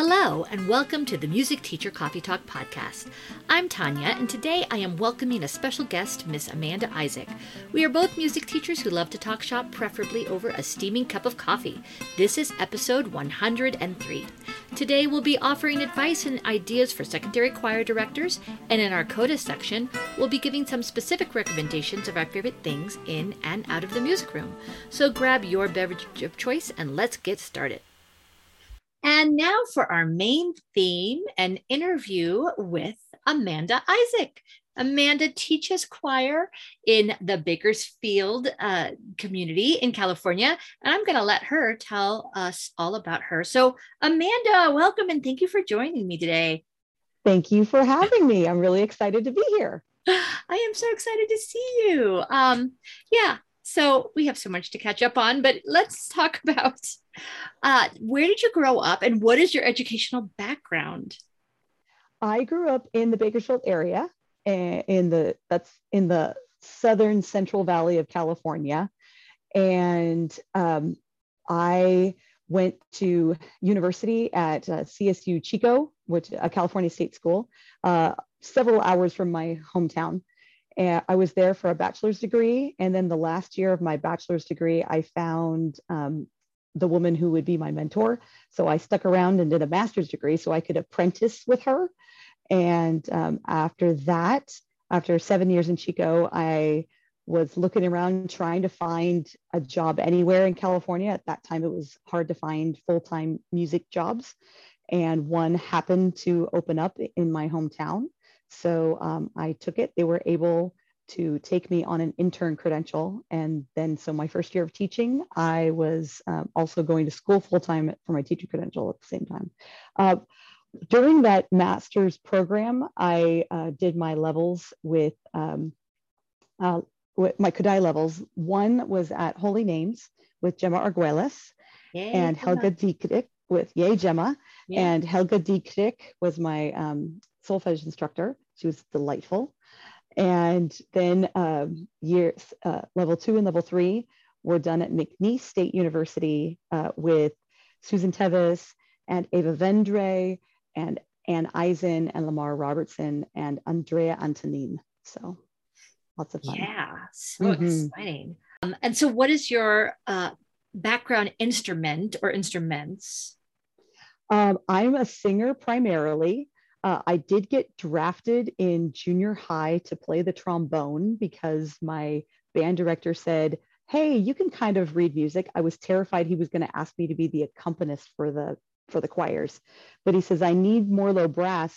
Hello, and welcome to the Music Teacher Coffee Talk podcast. I'm Tanya, and today I am welcoming a special guest, Miss Amanda Isaac. We are both music teachers who love to talk shop, preferably over a steaming cup of coffee. This is episode 103. Today we'll be offering advice and ideas for secondary choir directors, and in our CODA section, we'll be giving some specific recommendations of our favorite things in and out of the music room. So grab your beverage of choice and let's get started. And now for our main theme an interview with Amanda Isaac. Amanda teaches choir in the Bakersfield uh, community in California, and I'm going to let her tell us all about her. So, Amanda, welcome and thank you for joining me today. Thank you for having me. I'm really excited to be here. I am so excited to see you. Um, yeah, so we have so much to catch up on, but let's talk about uh, where did you grow up and what is your educational background? I grew up in the Bakersfield area, eh, in the that's in the southern Central Valley of California, and um, I went to university at uh, CSU Chico, which a California state school, uh, several hours from my hometown. And I was there for a bachelor's degree, and then the last year of my bachelor's degree, I found um, the woman who would be my mentor. So I stuck around and did a master's degree so I could apprentice with her. And um, after that, after seven years in Chico, I was looking around trying to find a job anywhere in California. At that time, it was hard to find full time music jobs. And one happened to open up in my hometown. So um, I took it. They were able to take me on an intern credential. And then, so my first year of teaching, I was um, also going to school full time for my teacher credential at the same time. Uh, during that master's program, I uh, did my levels with, um, uh, with my Kodály levels. One was at Holy Names with Gemma Arguelles and Helga Dietrich with Yay Gemma. Yeah. And Helga Dietrich was my um, solfege instructor. She was delightful. And then um, years uh, level two and level three were done at McNeese State University uh, with Susan Tevis and Ava Vendre and Ann Eisen and Lamar Robertson and Andrea Antonin. So lots of fun. Yeah, so mm-hmm. exciting. Um, and so, what is your uh, background instrument or instruments? Um, I'm a singer primarily. Uh, I did get drafted in junior high to play the trombone because my band director said, "Hey, you can kind of read music." I was terrified he was going to ask me to be the accompanist for the for the choirs, but he says, "I need more low brass.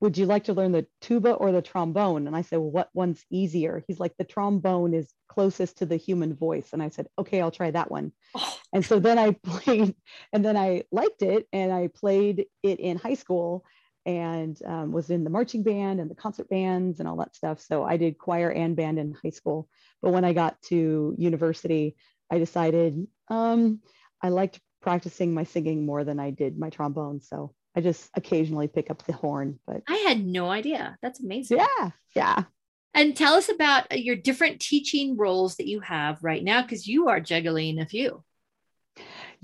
Would you like to learn the tuba or the trombone?" And I said, well, "What one's easier?" He's like, "The trombone is closest to the human voice." And I said, "Okay, I'll try that one." Oh. And so then I played, and then I liked it, and I played it in high school and um, was in the marching band and the concert bands and all that stuff. So I did choir and band in high school. But when I got to university, I decided um, I liked practicing my singing more than I did my trombone. So I just occasionally pick up the horn. But I had no idea. That's amazing. Yeah. Yeah. And tell us about uh, your different teaching roles that you have right now, because you are juggling a few.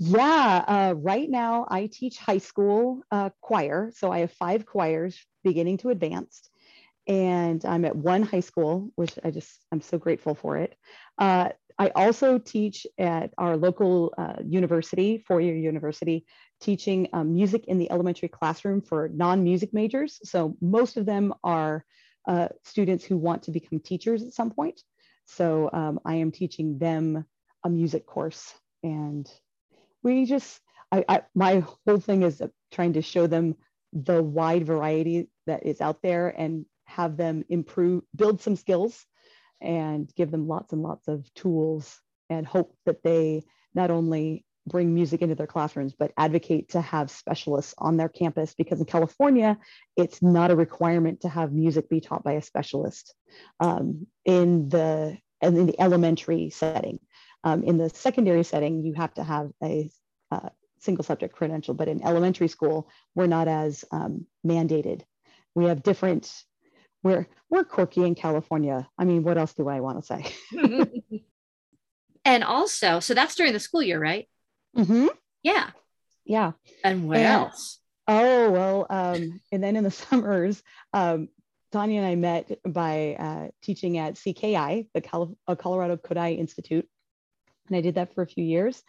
Yeah, uh, right now I teach high school uh, choir. So I have five choirs beginning to advanced. And I'm at one high school, which I just, I'm so grateful for it. Uh, I also teach at our local uh, university, four year university, teaching um, music in the elementary classroom for non music majors. So most of them are uh, students who want to become teachers at some point. So um, I am teaching them a music course and we just I, I my whole thing is trying to show them the wide variety that is out there and have them improve build some skills and give them lots and lots of tools and hope that they not only bring music into their classrooms but advocate to have specialists on their campus because in california it's not a requirement to have music be taught by a specialist. Um, in the in the elementary setting um, in the secondary setting, you have to have a uh, single subject credential, but in elementary school, we're not as um, mandated. We have different, we're, we're quirky in California. I mean, what else do I want to say? and also, so that's during the school year, right? Mm-hmm. Yeah. Yeah. And what and, else? Oh, well, um, and then in the summers, um, Tanya and I met by uh, teaching at CKI, the uh, Colorado Kodály Institute. And I did that for a few years.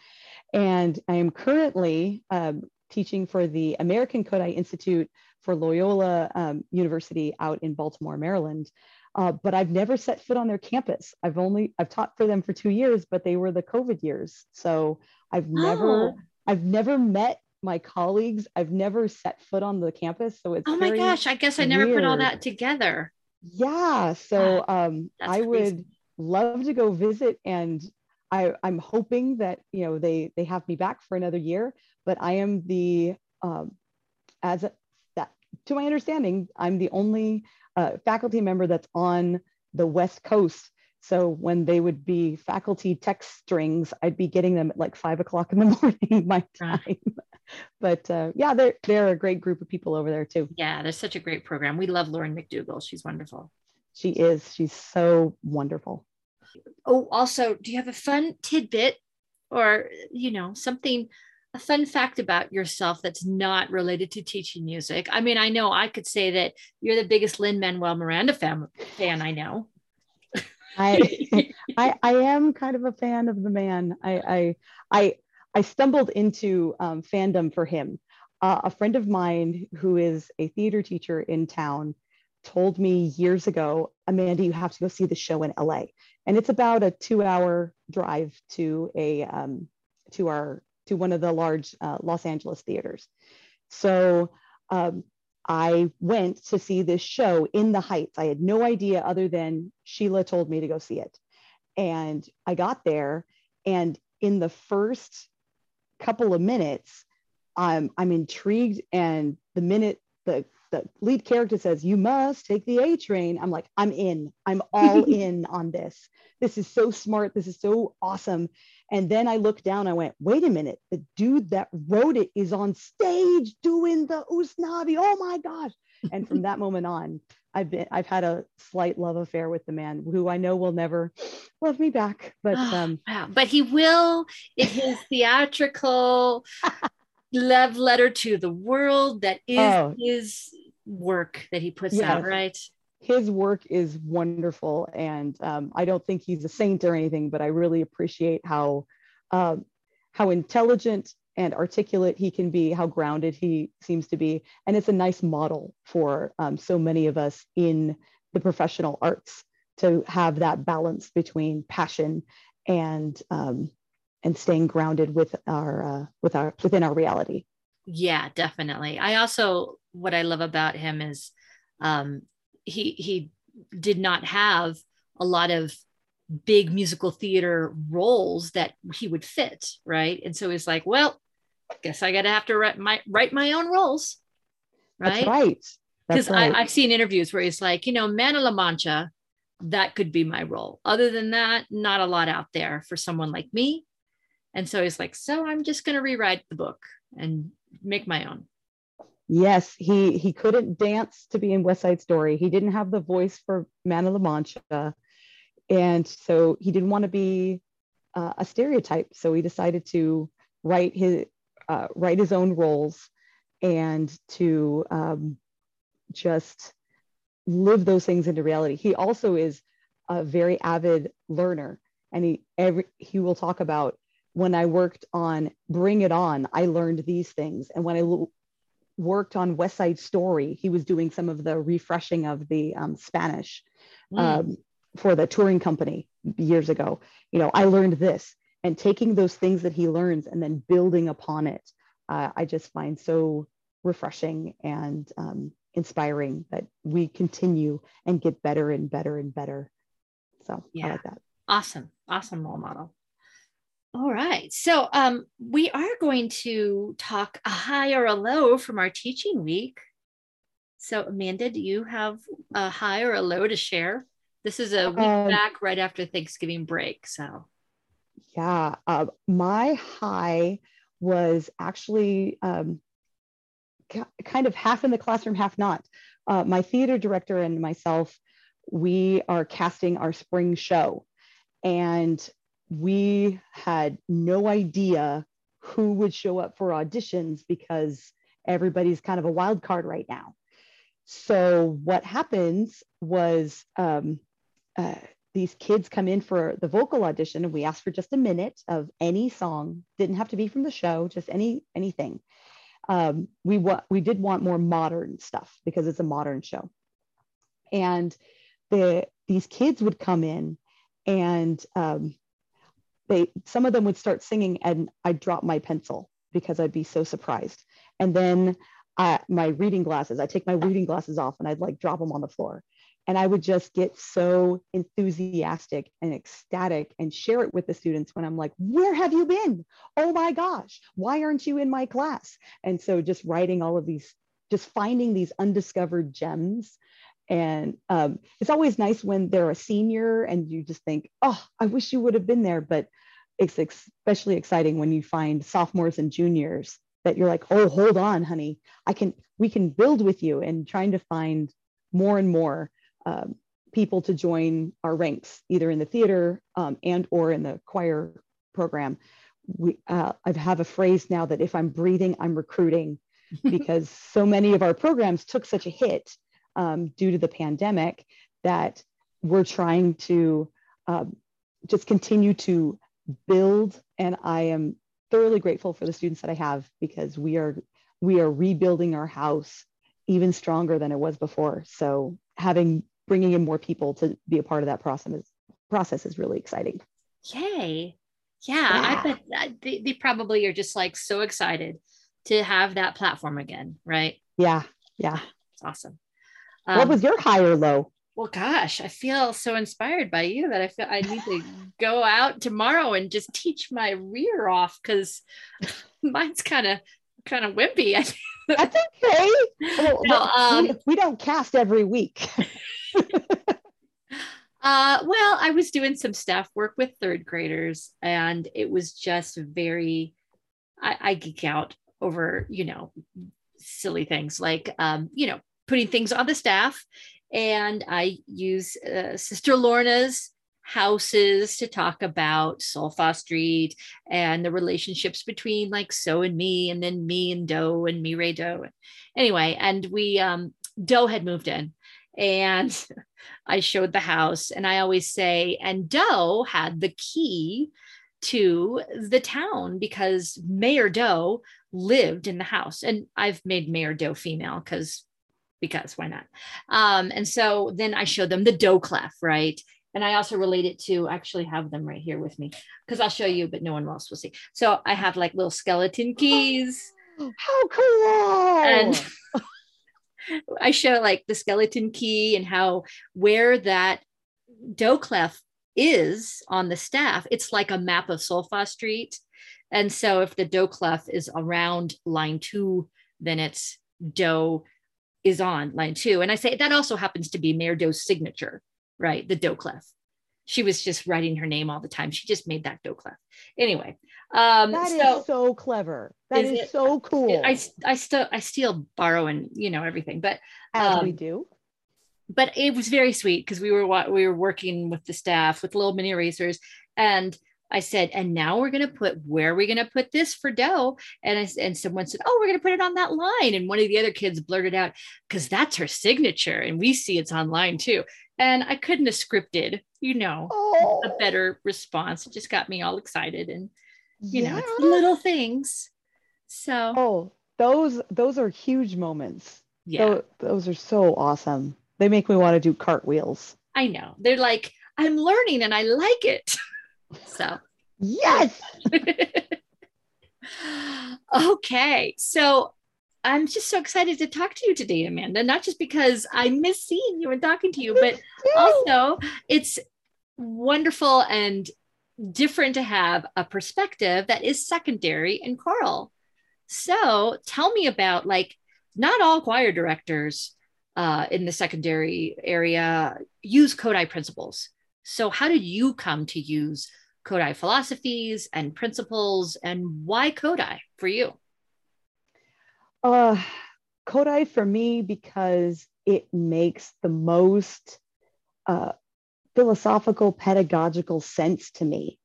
And I am currently um, teaching for the American Kodály Institute for Loyola um, University out in Baltimore, Maryland. Uh, but I've never set foot on their campus. I've only I've taught for them for two years, but they were the COVID years, so I've never oh. I've never met my colleagues. I've never set foot on the campus, so it's oh my gosh! I guess I never weird. put all that together. Yeah, so um, I crazy. would love to go visit, and I I'm hoping that you know they they have me back for another year. But I am the um, as a, that to my understanding, I'm the only uh, faculty member that's on the West Coast. So when they would be faculty text strings, I'd be getting them at like five o'clock in the morning my time. but uh, yeah, they're they're a great group of people over there too. Yeah, there's such a great program. We love Lauren McDougall. She's wonderful. She is. She's so wonderful. Oh, also, do you have a fun tidbit or you know something a fun fact about yourself that's not related to teaching music. I mean, I know I could say that you're the biggest Lin Manuel Miranda fan, fan I know. I, I, I am kind of a fan of the man. I I I, I stumbled into um, fandom for him. Uh, a friend of mine who is a theater teacher in town told me years ago, Amanda, you have to go see the show in LA, and it's about a two-hour drive to a um, to our to one of the large uh, Los Angeles theaters. So um, I went to see this show in the Heights. I had no idea other than Sheila told me to go see it. And I got there, and in the first couple of minutes, I'm, I'm intrigued. And the minute the the lead character says, You must take the A train. I'm like, I'm in. I'm all in on this. This is so smart. This is so awesome. And then I looked down, I went, Wait a minute. The dude that wrote it is on stage doing the Usnavi. Oh my gosh. And from that moment on, I've been I've had a slight love affair with the man who I know will never love me back. But um wow. but he will in his theatrical love letter to the world that is oh. his work that he puts yes. out, right? His work is wonderful, and um, I don't think he's a saint or anything, but I really appreciate how uh, how intelligent and articulate he can be, how grounded he seems to be, and it's a nice model for um, so many of us in the professional arts to have that balance between passion and um, and staying grounded with our uh, with our within our reality. Yeah, definitely. I also what I love about him is um, he he did not have a lot of big musical theater roles that he would fit, right? And so he's like, well, guess I got to have to write my write my own roles, right? That's right. Because right. I've seen interviews where he's like, you know, Man of La Mancha, that could be my role. Other than that, not a lot out there for someone like me. And so he's like, so I'm just going to rewrite the book and make my own. Yes, he he couldn't dance to be in West Side Story. He didn't have the voice for Man of La Mancha, and so he didn't want to be uh, a stereotype. So he decided to write his uh, write his own roles and to um, just live those things into reality. He also is a very avid learner, and he every he will talk about when I worked on Bring It On, I learned these things. And when I l- worked on West Side Story, he was doing some of the refreshing of the um, Spanish mm. um, for the touring company years ago. You know, I learned this and taking those things that he learns and then building upon it. Uh, I just find so refreshing and um, inspiring that we continue and get better and better and better. So yeah. I like that. Awesome. Awesome role model. All right. So um, we are going to talk a high or a low from our teaching week. So Amanda, do you have a high or a low to share? This is a week um, back right after Thanksgiving break. So yeah, uh, my high was actually um, kind of half in the classroom, half not. Uh, my theater director and myself, we are casting our spring show. And we had no idea who would show up for auditions because everybody's kind of a wild card right now. So what happens was um, uh, these kids come in for the vocal audition, and we ask for just a minute of any song. Didn't have to be from the show, just any anything. Um, we want we did want more modern stuff because it's a modern show, and the these kids would come in, and um, they some of them would start singing, and I'd drop my pencil because I'd be so surprised. And then I, my reading glasses, I take my reading glasses off and I'd like drop them on the floor. And I would just get so enthusiastic and ecstatic and share it with the students when I'm like, Where have you been? Oh my gosh, why aren't you in my class? And so just writing all of these, just finding these undiscovered gems. And um, it's always nice when they're a senior and you just think, Oh, I wish you would have been there. But it's especially exciting when you find sophomores and juniors that you're like, oh, hold on, honey, I can, we can build with you and trying to find more and more um, people to join our ranks, either in the theater um, and or in the choir program. We, uh, I have a phrase now that if I'm breathing, I'm recruiting because so many of our programs took such a hit um, due to the pandemic that we're trying to um, just continue to build. And I am thoroughly grateful for the students that I have because we are we are rebuilding our house even stronger than it was before. So having bringing in more people to be a part of that process is, process is really exciting. Yay. Yeah, yeah. I bet they, they probably are just like so excited to have that platform again, right? Yeah, yeah. It's awesome. Um, what was your high or low? well gosh i feel so inspired by you that i feel i need to go out tomorrow and just teach my rear off because mine's kind of kind of wimpy. That's okay. Well, no, um, we, we, don't cast every week. Uh, well i was doing some staff work with third graders and it was just very I, I geek out over you know silly things like um, you know putting things on the staff and I use uh, Sister Lorna's houses to talk about Solfa Street and the relationships between like So and me, and then me and Doe and Ray Doe. Anyway, and we um, Doe had moved in, and I showed the house, and I always say, and Doe had the key to the town because Mayor Doe lived in the house, and I've made Mayor Doe female because because why not? Um, and so then I showed them the Doe clef, right? And I also relate it to actually have them right here with me because I'll show you, but no one else will see. So I have like little skeleton keys. How cool! And I show like the skeleton key and how where that Doe clef is on the staff. It's like a map of Solfa Street. And so if the Doe clef is around line two, then it's dough is on line two. And I say that also happens to be Mayor Doe's signature, right? The Doe clef. She was just writing her name all the time. She just made that Doe clef. Anyway, um, that so, is so clever. That is, is so cool. I I still I still borrow and you know everything, but as um, we do. But it was very sweet because we were we were working with the staff with little mini erasers and I said, and now we're going to put, where are we going to put this for dough? And I, and someone said, oh, we're going to put it on that line. And one of the other kids blurted out, because that's her signature. And we see it's online too. And I couldn't have scripted, you know, oh. a better response. It just got me all excited. And, you yeah. know, it's little things. So, oh, those, those are huge moments. Yeah. Those, those are so awesome. They make me want to do cartwheels. I know. They're like, I'm learning and I like it. So, yes. okay. So, I'm just so excited to talk to you today, Amanda, not just because I miss seeing you and talking to you, but also it's wonderful and different to have a perspective that is secondary in choral. So tell me about like not all choir directors uh, in the secondary area use Kodály principles. So how did you come to use Kodály philosophies and principles, and why Kodály for you? Uh, Kodály for me because it makes the most uh, philosophical, pedagogical sense to me.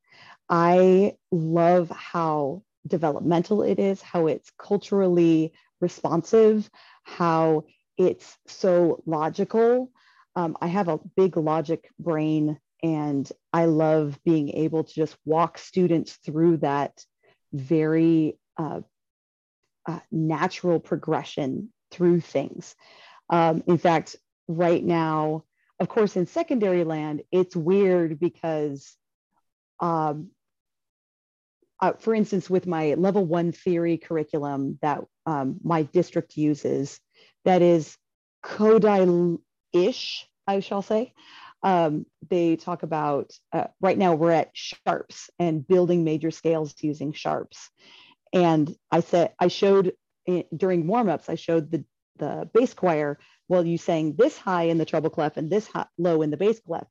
I love how developmental it is, how it's culturally responsive, how it's so logical. Um, I have a big logic brain, and I love being able to just walk students through that very uh, uh, natural progression through things. Um, in fact, right now, of course, in secondary land, it's weird because, um, uh, for instance, with my level one theory curriculum that um, my district uses, that is Kodály ish, I shall say. Um, they talk about uh, right now we're at sharps and building major scales using sharps. And I said, I showed during warm-ups, I showed the, the bass choir, well, you sang this high in the treble clef and this high, low in the bass clef.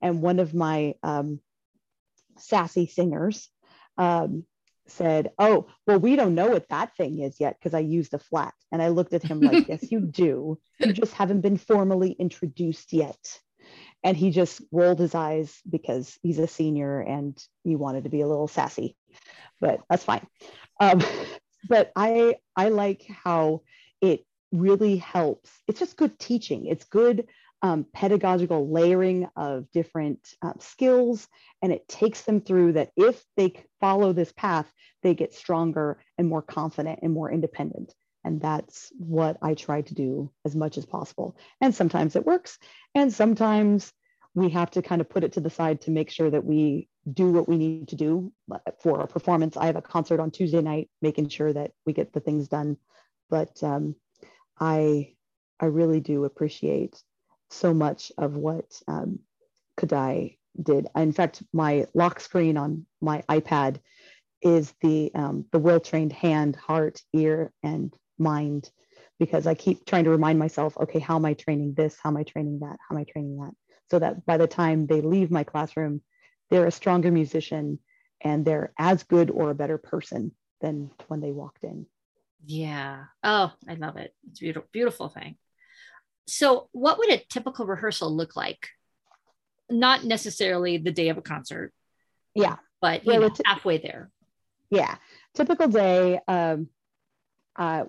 And one of my um, sassy singers um, said, oh, well, we don't know what that thing is yet because I used a flat. And I looked at him like, yes, you do. You just haven't been formally introduced yet. And he just rolled his eyes because he's a senior and he wanted to be a little sassy, but that's fine. Um, but I I like how it really helps. It's just good teaching. It's good um, pedagogical layering of different uh, skills, and it takes them through that. If they follow this path, they get stronger and more confident and more independent. And that's what I try to do as much as possible. And sometimes it works, and sometimes we have to kind of put it to the side to make sure that we do what we need to do for a performance. I have a concert on Tuesday night, making sure that we get the things done. But um, I I really do appreciate so much of what um, Kodály did. In fact, my lock screen on my iPad is the um, the well trained hand, heart, ear, and mind, because I keep trying to remind myself, okay, how am I training this? How am I training that? How am I training that? so that by the time they leave my classroom, they're a stronger musician and they're as good or a better person than when they walked in. Yeah. Oh, I love it. It's a beautiful, beautiful thing. So, what would a typical rehearsal look like? Not necessarily the day of a concert. Yeah. But you know, halfway there. Yeah. Typical day. Um, uh,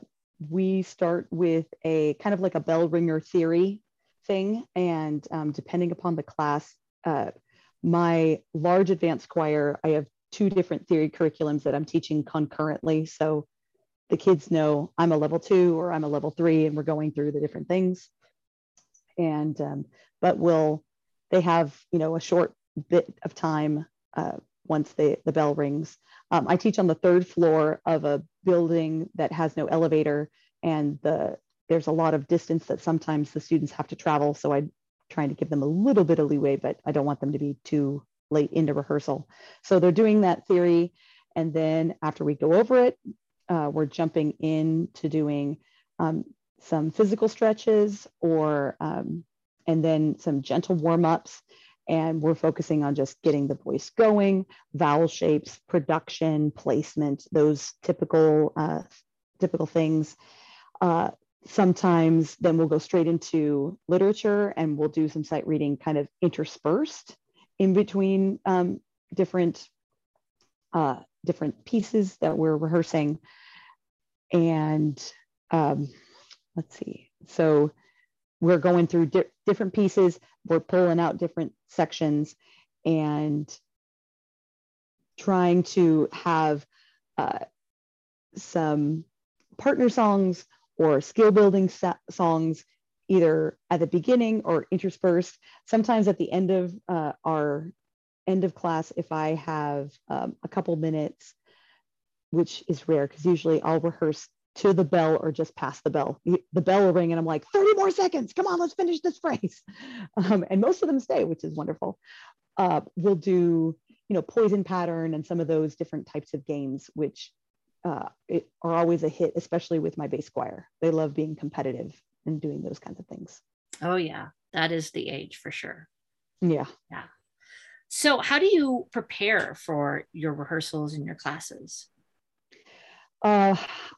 we start with a kind of like a bell ringer theory thing. And um, depending upon the class, uh, my large advanced choir, I have two different theory curriculums that I'm teaching concurrently. So the kids know I'm a level two or I'm a level three, and we're going through the different things. And, um, but will they have, you know, a short bit of time uh, once they, the bell rings. Um, I teach on the third floor of a building that has no elevator, and the there's a lot of distance that sometimes the students have to travel. So I'm trying to give them a little bit of leeway, but I don't want them to be too late into rehearsal. So they're doing that theory. And then after we go over it, uh, we're jumping into doing um, some physical stretches or, um, and then some gentle warm ups. And we're focusing on just getting the voice going, vowel shapes, production, placement, those typical, uh, typical things. Uh, sometimes then we'll go straight into literature and we'll do some sight reading kind of interspersed in between um, different uh, different pieces that we're rehearsing and um, let's see so we're going through di- different pieces we're pulling out different sections and trying to have uh, some partner songs or skill building songs either at the beginning or interspersed. Sometimes at the end of uh, our end of class, if I have um, a couple minutes, which is rare because usually I'll rehearse to the bell or just past the bell. The bell will ring and I'm like, 30 more seconds. Come on, let's finish this phrase. Um, and most of them stay, which is wonderful. Uh, we'll do, you know, poison pattern and some of those different types of games, which uh, it, are always a hit, especially with my bass choir. They love being competitive and doing those kinds of things. Oh yeah, that is the age for sure. Yeah. Yeah. So how do you prepare for your rehearsals and your classes? Uh,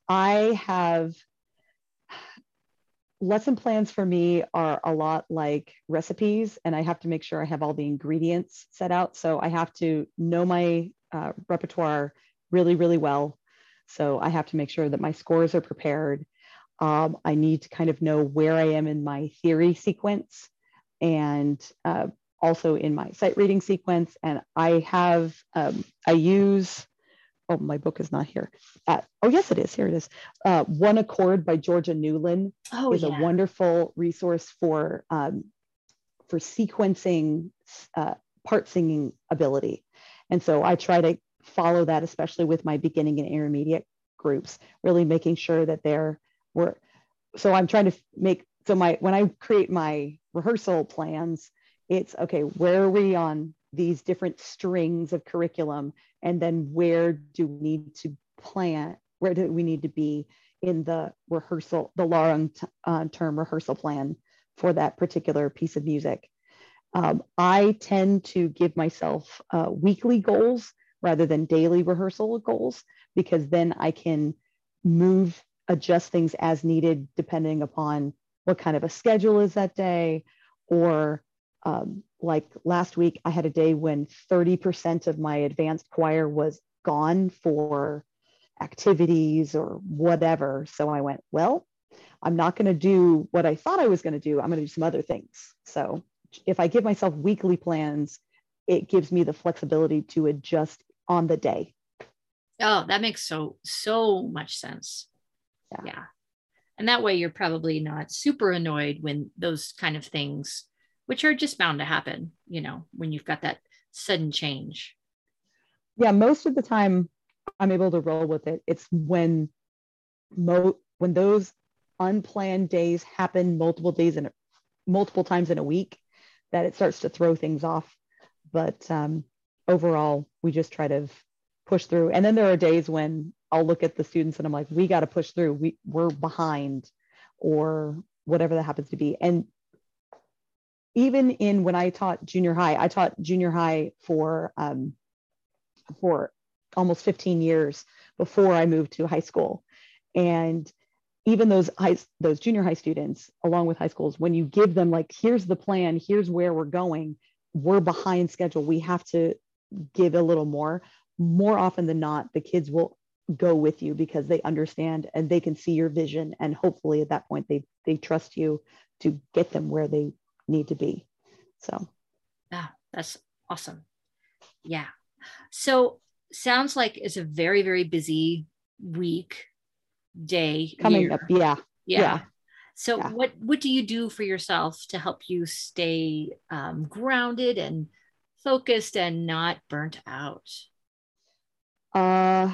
I have lesson plans for me are a lot like recipes and i have to make sure i have all the ingredients set out so i have to know my uh, repertoire really really well so I have to make sure that my scores are prepared. Um, I need to kind of know where I am in my theory sequence and uh, also in my sight reading sequence. And I have, um, I use, oh, my book is not here. Uh, oh, yes, it is. Here it is. Uh, One Accord by Georgia Newland Oh, is yeah. a wonderful resource for um, for sequencing uh, part singing ability. And so I try to follow that, especially with my beginning and intermediate groups, really making sure that they're we're so I'm trying to make so my when I create my rehearsal plans, it's okay, where are we on these different strings of curriculum? And then where do we need to plan? Where do we need to be in the rehearsal, the long uh, term rehearsal plan for that particular piece of music? Um, I tend to give myself uh, weekly goals rather than daily rehearsal goals because then I can move, adjust things as needed depending upon what kind of a schedule is that day. Or um, like last week, I had a day when 30% of my advanced choir was gone for activities or whatever. So I went, well, I'm not going to do what I thought I was going to do. I'm going to do some other things. So if I give myself weekly plans, it gives me the flexibility to adjust on the day. Oh, that makes so so much sense. Yeah. yeah. And that way you're probably not super annoyed when those kind of things, which are just bound to happen, you know, when you've got that sudden change. Yeah, most of the time I'm able to roll with it. It's when mo when those unplanned days happen multiple days in a, multiple times in a week that it starts to throw things off. But um, overall, we just try to push through. And then there are days when I'll look at the students and I'm like, we got to push through. We we're behind, or whatever that happens to be. And even in when I taught junior high, I taught junior high for um, for almost 15 years before I moved to high school. And even those high, those junior high students, along with high schools, when you give them like, here's the plan, here's where we're going, we're behind schedule. We have to give a little more. More often than not, the kids will go with you because they understand and they can see your vision. And hopefully at that point they they trust you to get them where they need to be. So Yeah, that's awesome. Yeah. So sounds like it's a very, very busy week, day. coming year. up, yeah. Yeah. yeah. So Yeah. what what do you do for yourself to help you stay um, grounded and focused and not burnt out? Uh,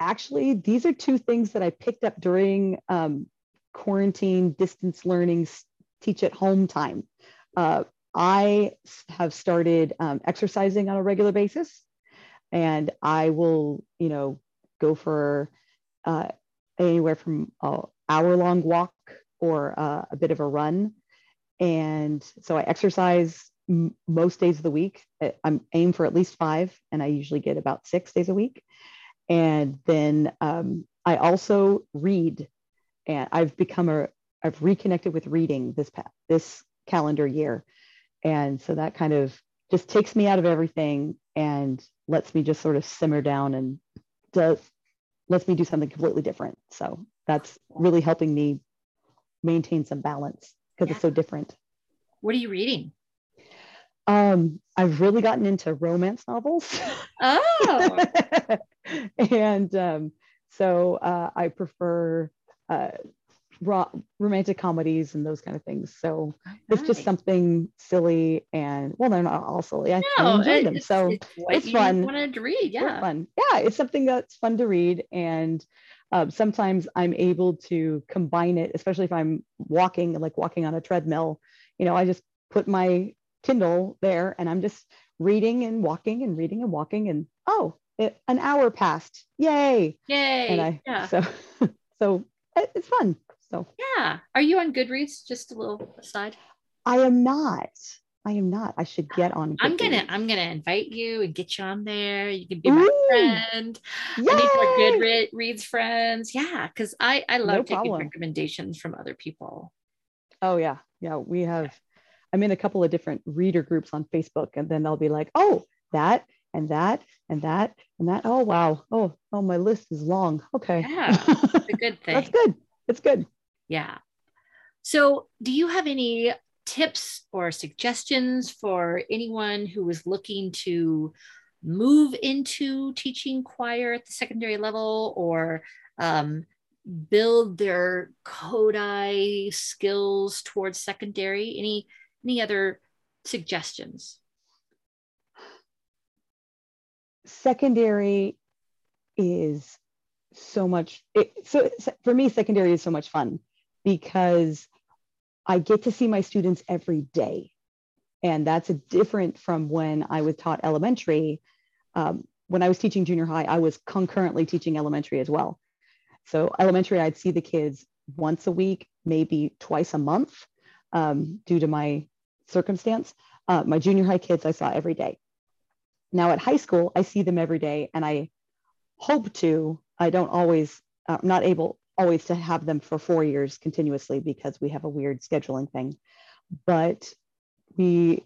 actually, these are two things that I picked up during um, quarantine distance learning teach at home time. Uh, I have started um, exercising on a regular basis, and I will, you know, go for uh, anywhere from an hour long walk or uh, a bit of a run. And so I exercise m- most days of the week. I'm aim for at least five, and I usually get about six days a week. And then um, I also read, and I've become a I've reconnected with reading this pa- this calendar year, and so that kind of just takes me out of everything and lets me just sort of simmer down and does lets me do something completely different. So that's really helping me maintain some balance because Yeah. it's so different. What are you reading? Um, I've really gotten into romance novels. Oh, and um, so uh, I prefer uh, ro- romantic comedies and those kind of things. So it's just something silly and well, they're not all silly. I, I No, enjoy it- them. it's- So it's, it's fun. wanted to read. Yeah. fun. Yeah, it's something that's fun to read. And um, sometimes I'm able to combine it, especially if I'm walking, like walking on a treadmill. You know, I just put my Kindle there and I'm just reading and walking and reading and walking. And oh, it, an hour passed. Yay. Yay. And I, yeah. so, so it's fun. So yeah. Are you on Goodreads? Just a little aside. I am not. I am not. I should get on. I'm gonna I'm gonna invite you and get you on there. You can be my Ooh. friend. I need more Yay! good re- reads friends. Yeah, because I I love No taking problem. recommendations from other people. Oh yeah, yeah. We have. I'm in a couple of different reader groups on Facebook, and then they'll be like, "Oh, that and that and that and that. Oh wow. Oh, oh, my list is long. Okay. Yeah, It's a good thing. That's good. It's good. Yeah. So, do you have any tips or suggestions for anyone who is looking to move into teaching choir at the secondary level or um, build their Kodály skills towards secondary? Any any other suggestions? Secondary is so much it, so for me secondary is so much fun because I get to see my students every day. And that's different from when I was taught elementary. Um, when I was teaching junior high, I was concurrently teaching elementary as well. So, elementary, I'd see the kids once a week, maybe twice a month um, due to my circumstance. Uh, my junior high kids, I saw every day. Now, at high school, I see them every day, and I hope to, I don't always, I'm not able always to have them for four years continuously because we have a weird scheduling thing. But we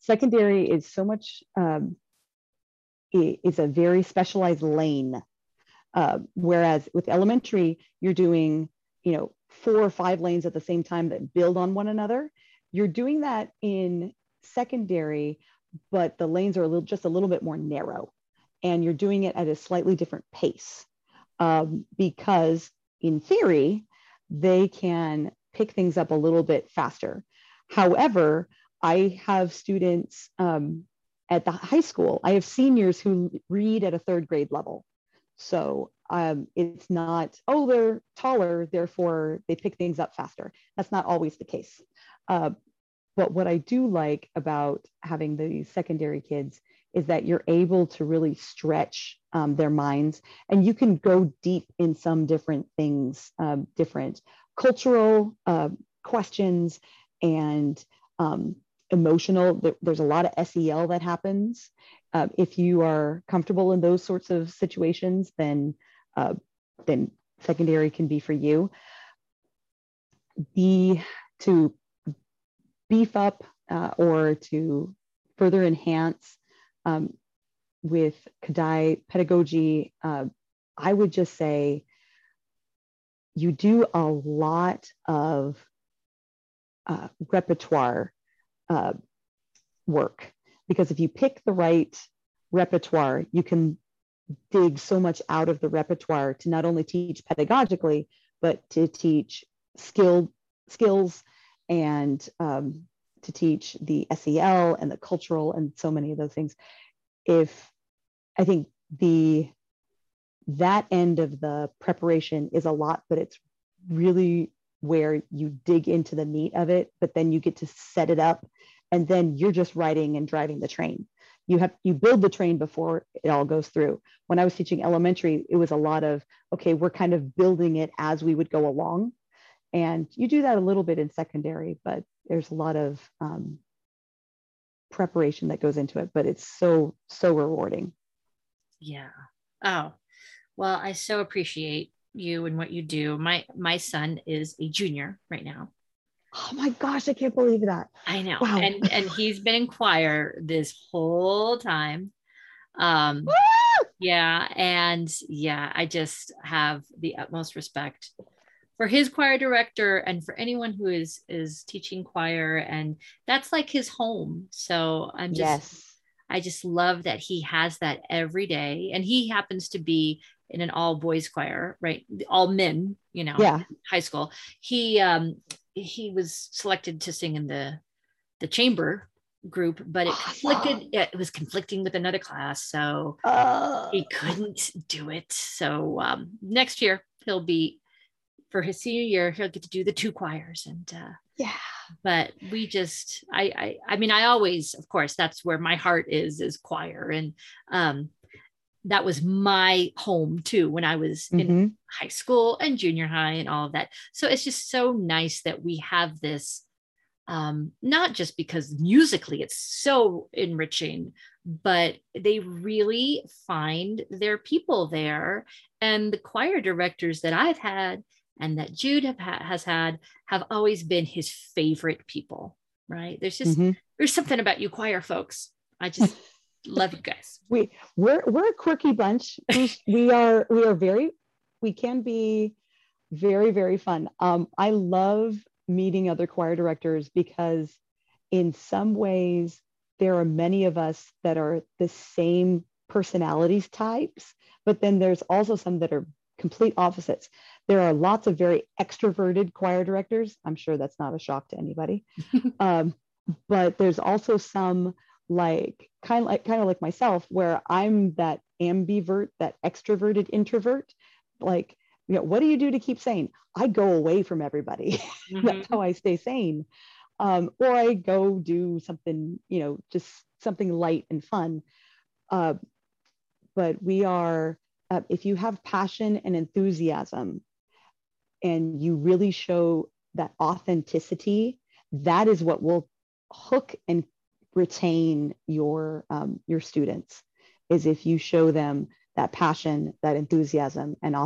secondary is so much um, is a very specialized lane. Uh, whereas with elementary, you're doing you know four or five lanes at the same time that build on one another. You're doing that in secondary, but the lanes are a little just a little bit more narrow, and you're doing it at a slightly different pace um, because in theory, they can pick things up a little bit faster. However, I have students um, at the high school, I have seniors who read at a third grade level. So um, it's not, oh, they're taller, therefore they pick things up faster. That's not always the case. Uh, but what I do like about having the secondary kids is that you're able to really stretch um, their minds and you can go deep in some different things, um, different cultural uh, questions and um, emotional. There's a lot of SEL that happens. Uh, if you are comfortable in those sorts of situations, then uh, then secondary can be for you. Be to beef up uh, or to further enhance um, with Kodály pedagogy, uh, I would just say you do a lot of uh, repertoire uh, work. Because if you pick the right repertoire, you can dig so much out of the repertoire to not only teach pedagogically, but to teach skilled skills and um, to teach the SEL and the cultural and so many of those things. If I think the that end of the preparation is a lot, but it's really where you dig into the meat of it, but then you get to set it up and then you're just riding and driving the train. You have you build the train before it all goes through. When I was teaching elementary, it was a lot of okay, we're kind of building it as we would go along. And you do that a little bit in secondary, but there's a lot of um, preparation that goes into it, but it's so, so rewarding. Yeah. Oh, well, I so appreciate you and what you do. My my son is a junior right now. Oh my gosh, I can't believe that. I know. Wow. And and he's been in choir this whole time. Um yeah, and yeah, I just have the utmost respect for his choir director and for anyone who is is teaching choir. And that's like his home. So i'm just yes. i just love that he has that every day. And he happens to be in an all boys choir right? All men you know yeah. high school. He um he was selected to sing in the the chamber group but it conflicted it was conflicting with another class. So uh, he couldn't do it. So um next year he'll be for his senior year, he'll get to do the two choirs and uh, yeah. But we just, I, I, I mean, I always, of course, that's where my heart is, is choir, and um, that was my home too when I was mm-hmm. in high school and junior high and all of that. So it's just so nice that we have this um, not just because musically it's so enriching, but they really find their people there. And the choir directors that I've had and that Jude have ha- has had have always been his favorite people, right? There's just mm-hmm. there's something about you choir folks. I just love you guys. We we're we're a quirky bunch. We, we are we are very we can be very, very fun. Um, I love meeting other choir directors because, in some ways, there are many of us that are the same personalities types, but then there's also some that are complete opposites. There are lots of very extroverted choir directors. I'm sure that's not a shock to anybody. um, but there's also some like kind of like kind of like myself where I'm that ambivert, that extroverted introvert. Like, you know, what do you do to keep sane? I go away from everybody. Mm-hmm. that's how I stay sane. Um, or I go do something, you know, just something light and fun. Uh, but we are, uh, if you have passion and enthusiasm and you really show that authenticity, that is what will hook and retain your um, your students is if you show them that passion that enthusiasm and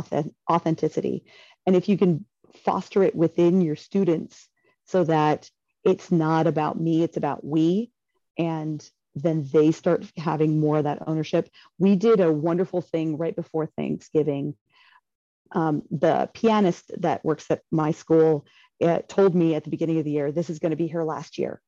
authenticity. And if you can foster it within your students so that it's not about me it's about we and then they start having more of that ownership we did a wonderful thing right before thanksgiving um, the pianist that works at my school uh, told me at the beginning of the year this is going to be her last year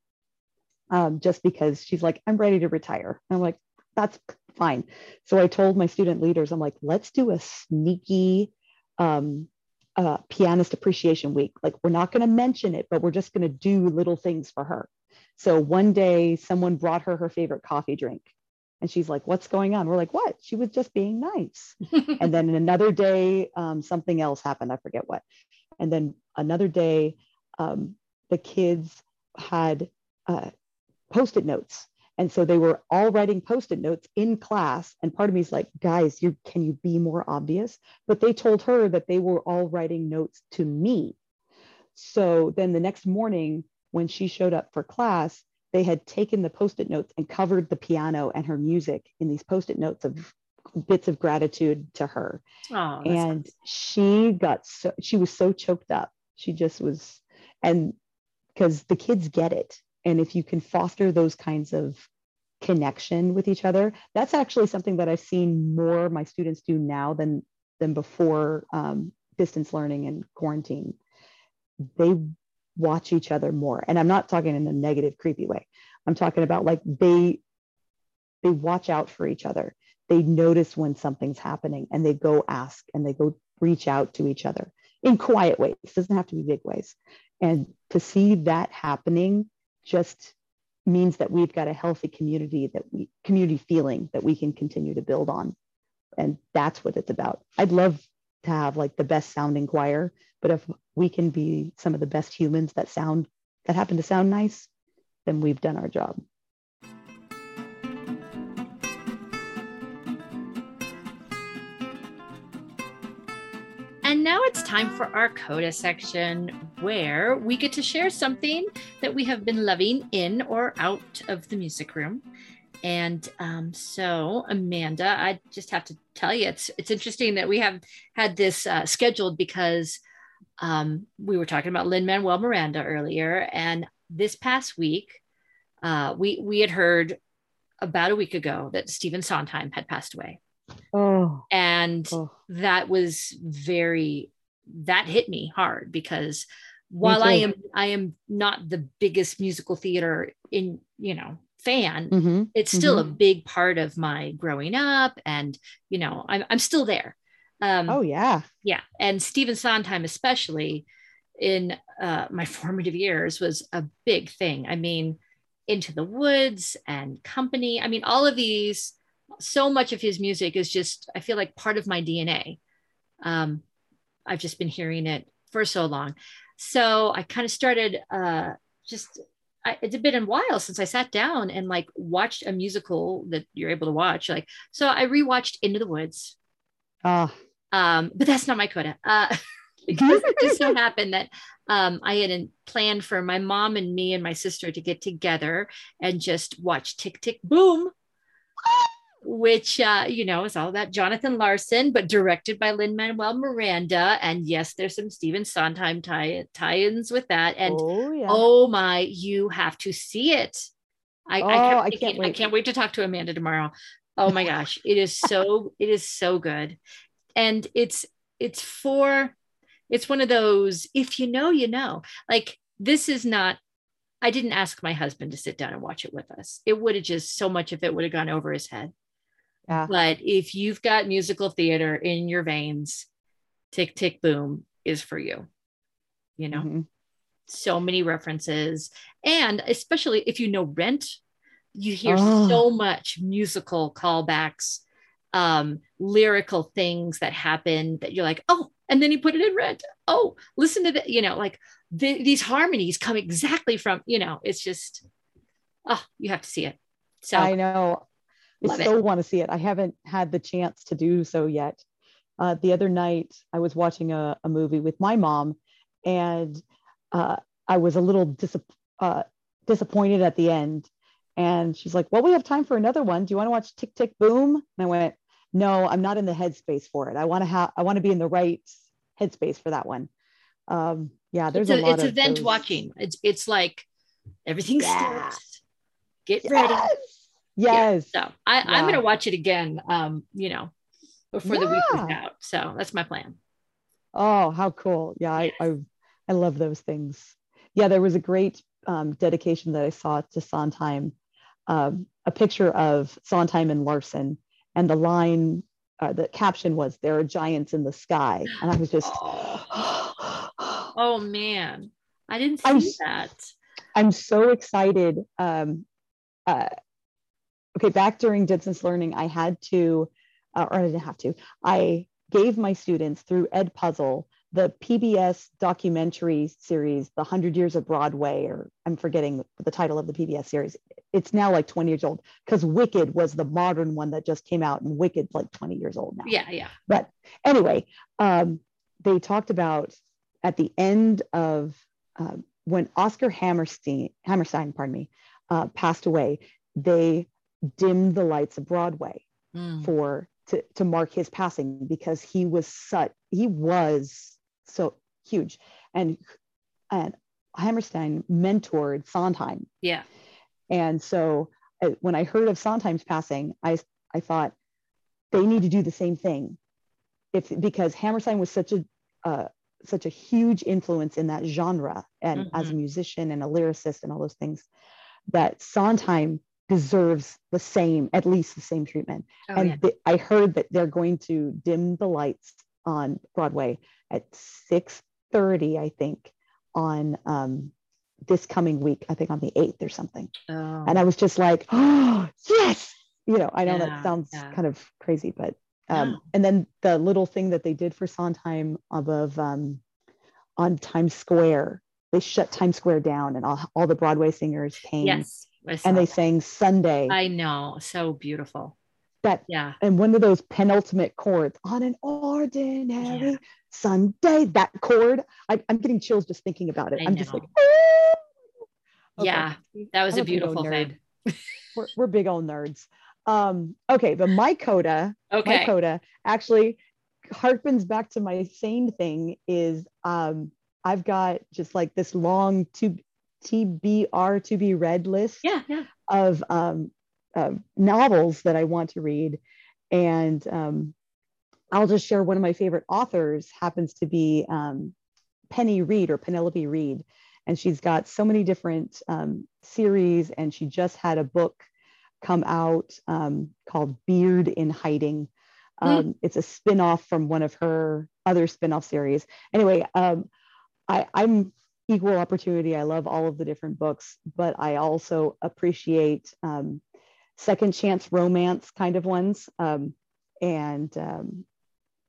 um, just because she's like, I'm ready to retire. And I'm like, that's fine. So I told my student leaders, I'm like, let's do a sneaky um, uh, pianist appreciation week. Like, we're not going to mention it, but we're just going to do little things for her. So one day, someone brought her her favorite coffee drink. And she's like, What's going on? We're like, What? She was just being nice. and then another day, um, something else happened. I forget what. And then another day, um, the kids had uh, post-it notes and so they were all writing post-it notes in class and part of me is like guys you can you be more obvious but they told her that they were all writing notes to me so then the next morning when she showed up for class they had taken the post-it notes and covered the piano and her music in these post-it notes of bits of gratitude to her oh, and nice. she got so she was so choked up she just was and because the kids get it and if you can foster those kinds of connection with each other, that's actually something that I've seen more my students do now than than before um, distance learning and quarantine. They watch each other more, and I'm not talking in a negative, creepy way. I'm talking about like they they watch out for each other. They notice when something's happening, and they go ask and they go reach out to each other in quiet ways. It doesn't have to be big ways. And to see that happening just means that we've got a healthy community that we community feeling that we can continue to build on and that's what it's about i'd love to have like the best sounding choir but if we can be some of the best humans that sound that happen to sound nice then we've done our job And now it's time for our Coda section where we get to share something that we have been loving in or out of the music room. And um, so, Amanda, I just have to tell you, it's it's interesting that we have had this uh, scheduled because um, we were talking about Lin Manuel Miranda earlier, and this past week, uh, we we had heard about a week ago that Stephen Sondheim had passed away. Oh. And oh. that was very that hit me hard because while I am I am not the biggest musical theater in, you know, fan, mm-hmm. it's still mm-hmm. a big part of my growing up and, you know, I'm I'm still there. Um, oh yeah. Yeah. And Stephen Sondheim, especially in uh, my formative years, was a big thing. I mean, Into the Woods and Company. I mean, all of these so much of his music is just i feel like part of my dna um, i've just been hearing it for so long so i kind of started uh, just I, it's been a while since i sat down and like watched a musical that you're able to watch like so i rewatched into the woods. Oh. um, but that's not my coda uh, because it just so happened that um, I had planned for my mom and me and my sister to get together and just watch Tick Tick Boom which uh, you know is all about Jonathan Larson, but directed by Lin Manuel Miranda. And yes, there's some Stephen Sondheim tie- ins with that. And oh, yeah. oh, my, you have to see it. I, oh, I, I can't wait. I can't wait to talk to Amanda tomorrow. Oh my gosh, it is so it is so good, and it's it's for it's one of those if you know you know like this is not i didn't ask my husband to sit down and watch it with us it would have just so much of it would have gone over his head Yeah. but if you've got musical theater in your veins tick tick boom is for you you know Mhm. so many references and especially if you know rent you hear Oh. so much musical callbacks um lyrical things that happen that you're like oh and then you put it in rent oh listen to the you know like the, these harmonies come exactly from you know it's just oh you have to see it so I know. I still it. want to see it. I haven't had the chance to do so yet. Uh, the other night, I was watching a, a movie with my mom, and uh, I was a little uh, disappointed at the end. And she's like, "Well, we have time for another one. Do you want to watch Tick Tick Boom?" And I went, "No, I'm not in the headspace for it. I want to have. I want to be in the right headspace for that one." Um, yeah, there's it's, a, a, lot it's of event those- watching it's it's like everything Yeah. stops get ready Yes. Yes. So I, I'm gonna watch it again. Um, you know, before the week is out. So that's my plan. Oh, how cool. Yeah, I, I I love those things. Yeah, there was a great um, dedication that I saw to Sondheim, um, a picture of Sondheim and Larson, and the line, uh, the caption was, there are giants in the sky. And I was just, Oh, oh man, I didn't see I'm that. I'm so excited. Um, uh, okay, back during distance learning, I had to, uh, or I didn't have to, I gave my students through Edpuzzle the PBS documentary series, The Hundred Years of Broadway, or I'm forgetting the title of the PBS series. It's now like 20 years old because Wicked was the modern one that just came out, and Wicked's like 20 years old now. Yeah, yeah. But anyway, um, they talked about at the end of uh, when Oscar Hammerstein, Hammerstein, pardon me, uh, passed away. They dimmed the lights of Broadway Mm. for to to mark his passing because he was such he was so huge and and Hammerstein mentored Sondheim Yeah. and so uh, when I heard of Sondheim's passing, I, I thought they need to do the same thing. If because Hammerstein was such a uh, such a huge influence in that genre and as a musician and a lyricist and all those things, that Sondheim deserves the same, at least the same treatment. Oh, and yeah. th- I heard that they're going to dim the lights on Broadway at 6:30, I think, on um, this coming week. I think on the 8th or something Oh. and I was just like, oh yes, you know, I know Yeah, that sounds yeah. kind of crazy, but um, and then the little thing that they did for Sondheim above um, on Times Square, they shut Times Square down, and all, all the Broadway singers came yes. And they that. sang Sunday. I know. So beautiful. that Yeah. and one of those penultimate chords on an ordinary Yeah. Sunday. That chord, I, I'm getting chills just thinking about it. I I'm just like. "Oh!" Okay. Yeah. That was I'm a a big old beautiful thing. we're, we're big old nerds. Um, okay, but my coda, Okay. my coda actually harkens back to my sane thing is um I've got just like this long to TBR to be read list Yeah. Yeah. of um of novels that I want to read. And um I'll just share one of my favorite authors happens to be um, Penny Reid or Penelope Reid. And she's got so many different um, series, and she just had a book come out um, called Beard in Hiding. Hmm. Um, It's a spin-off from one of her other spin-off series. Anyway, um, I, I'm equal opportunity. I love all of the different books, but I also appreciate um, second chance romance kind of ones. Um, and um,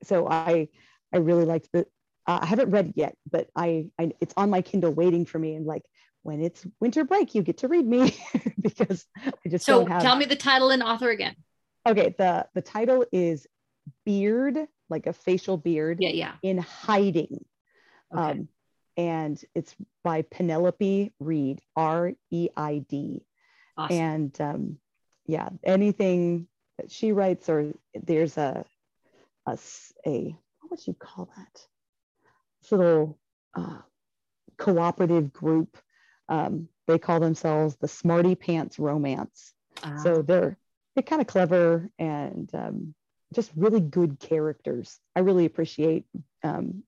so I I really liked the. Uh, I haven't read it yet, but I, I it's on my Kindle waiting for me. And like when it's winter break, you get to read me because I just So don't have. tell me the title and author again. Okay, the the title is Beard, like a facial beard Yeah. Yeah. in hiding. Okay. Um, and it's by Penelope Reid, R E I D. awesome. And um, yeah, anything that she writes, or there's a a what would you call that? This little uh, cooperative group. Um, they call themselves the Smarty Pants Romance. Ah, So they're they're kind of clever and um, just really good characters. I really appreciate um,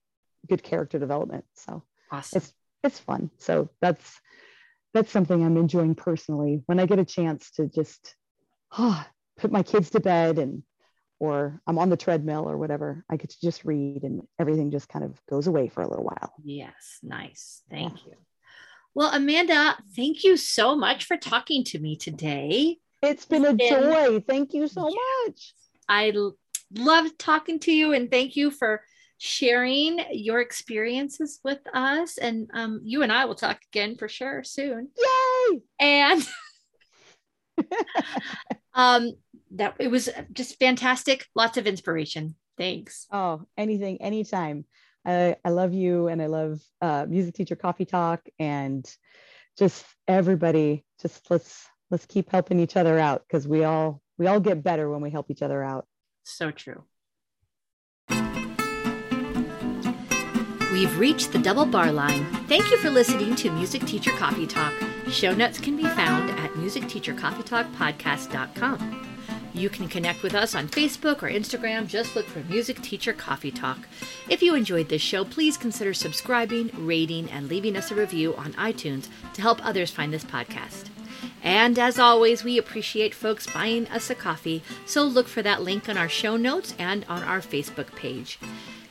good character development. So awesome. it's it's fun. So that's that's something I'm enjoying personally when I get a chance to just oh, put my kids to bed and or I'm on the treadmill or whatever. I get to just read and everything just kind of goes away for a little while. Yes, nice. Thank yeah. you. Well, Amanda, thank you so much for talking to me today. It's been a joy. Thank you so much. I love talking to you and thank you for sharing your experiences with us. And um, you and I will talk again for sure soon. Yay! And um, that it was just fantastic. Lots of inspiration. Thanks. Oh, anything, anytime. I, I love you and I love uh, music teacher coffee talk and just everybody just let's let's keep helping each other out because we all we all get better when we help each other out. So true. We've reached the double bar line. Thank you for listening to Music Teacher Coffee Talk. Show notes can be found at musicteachercoffeetalkpodcast.com. You can connect with us on Facebook or Instagram. Just look for Music Teacher Coffee Talk. If you enjoyed this show, please consider subscribing, rating, and leaving us a review on iTunes to help others find this podcast. And as always, we appreciate folks buying us a coffee, so look for that link on our show notes and on our Facebook page.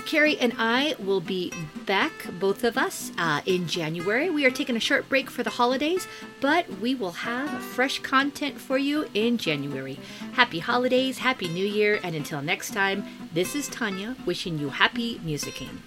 Carrie and I will be back, both of us, uh, in January. We are taking a short break for the holidays, but we will have fresh content for you in January. Happy holidays, Happy New Year, and until next time, this is Tanya wishing you happy musicking.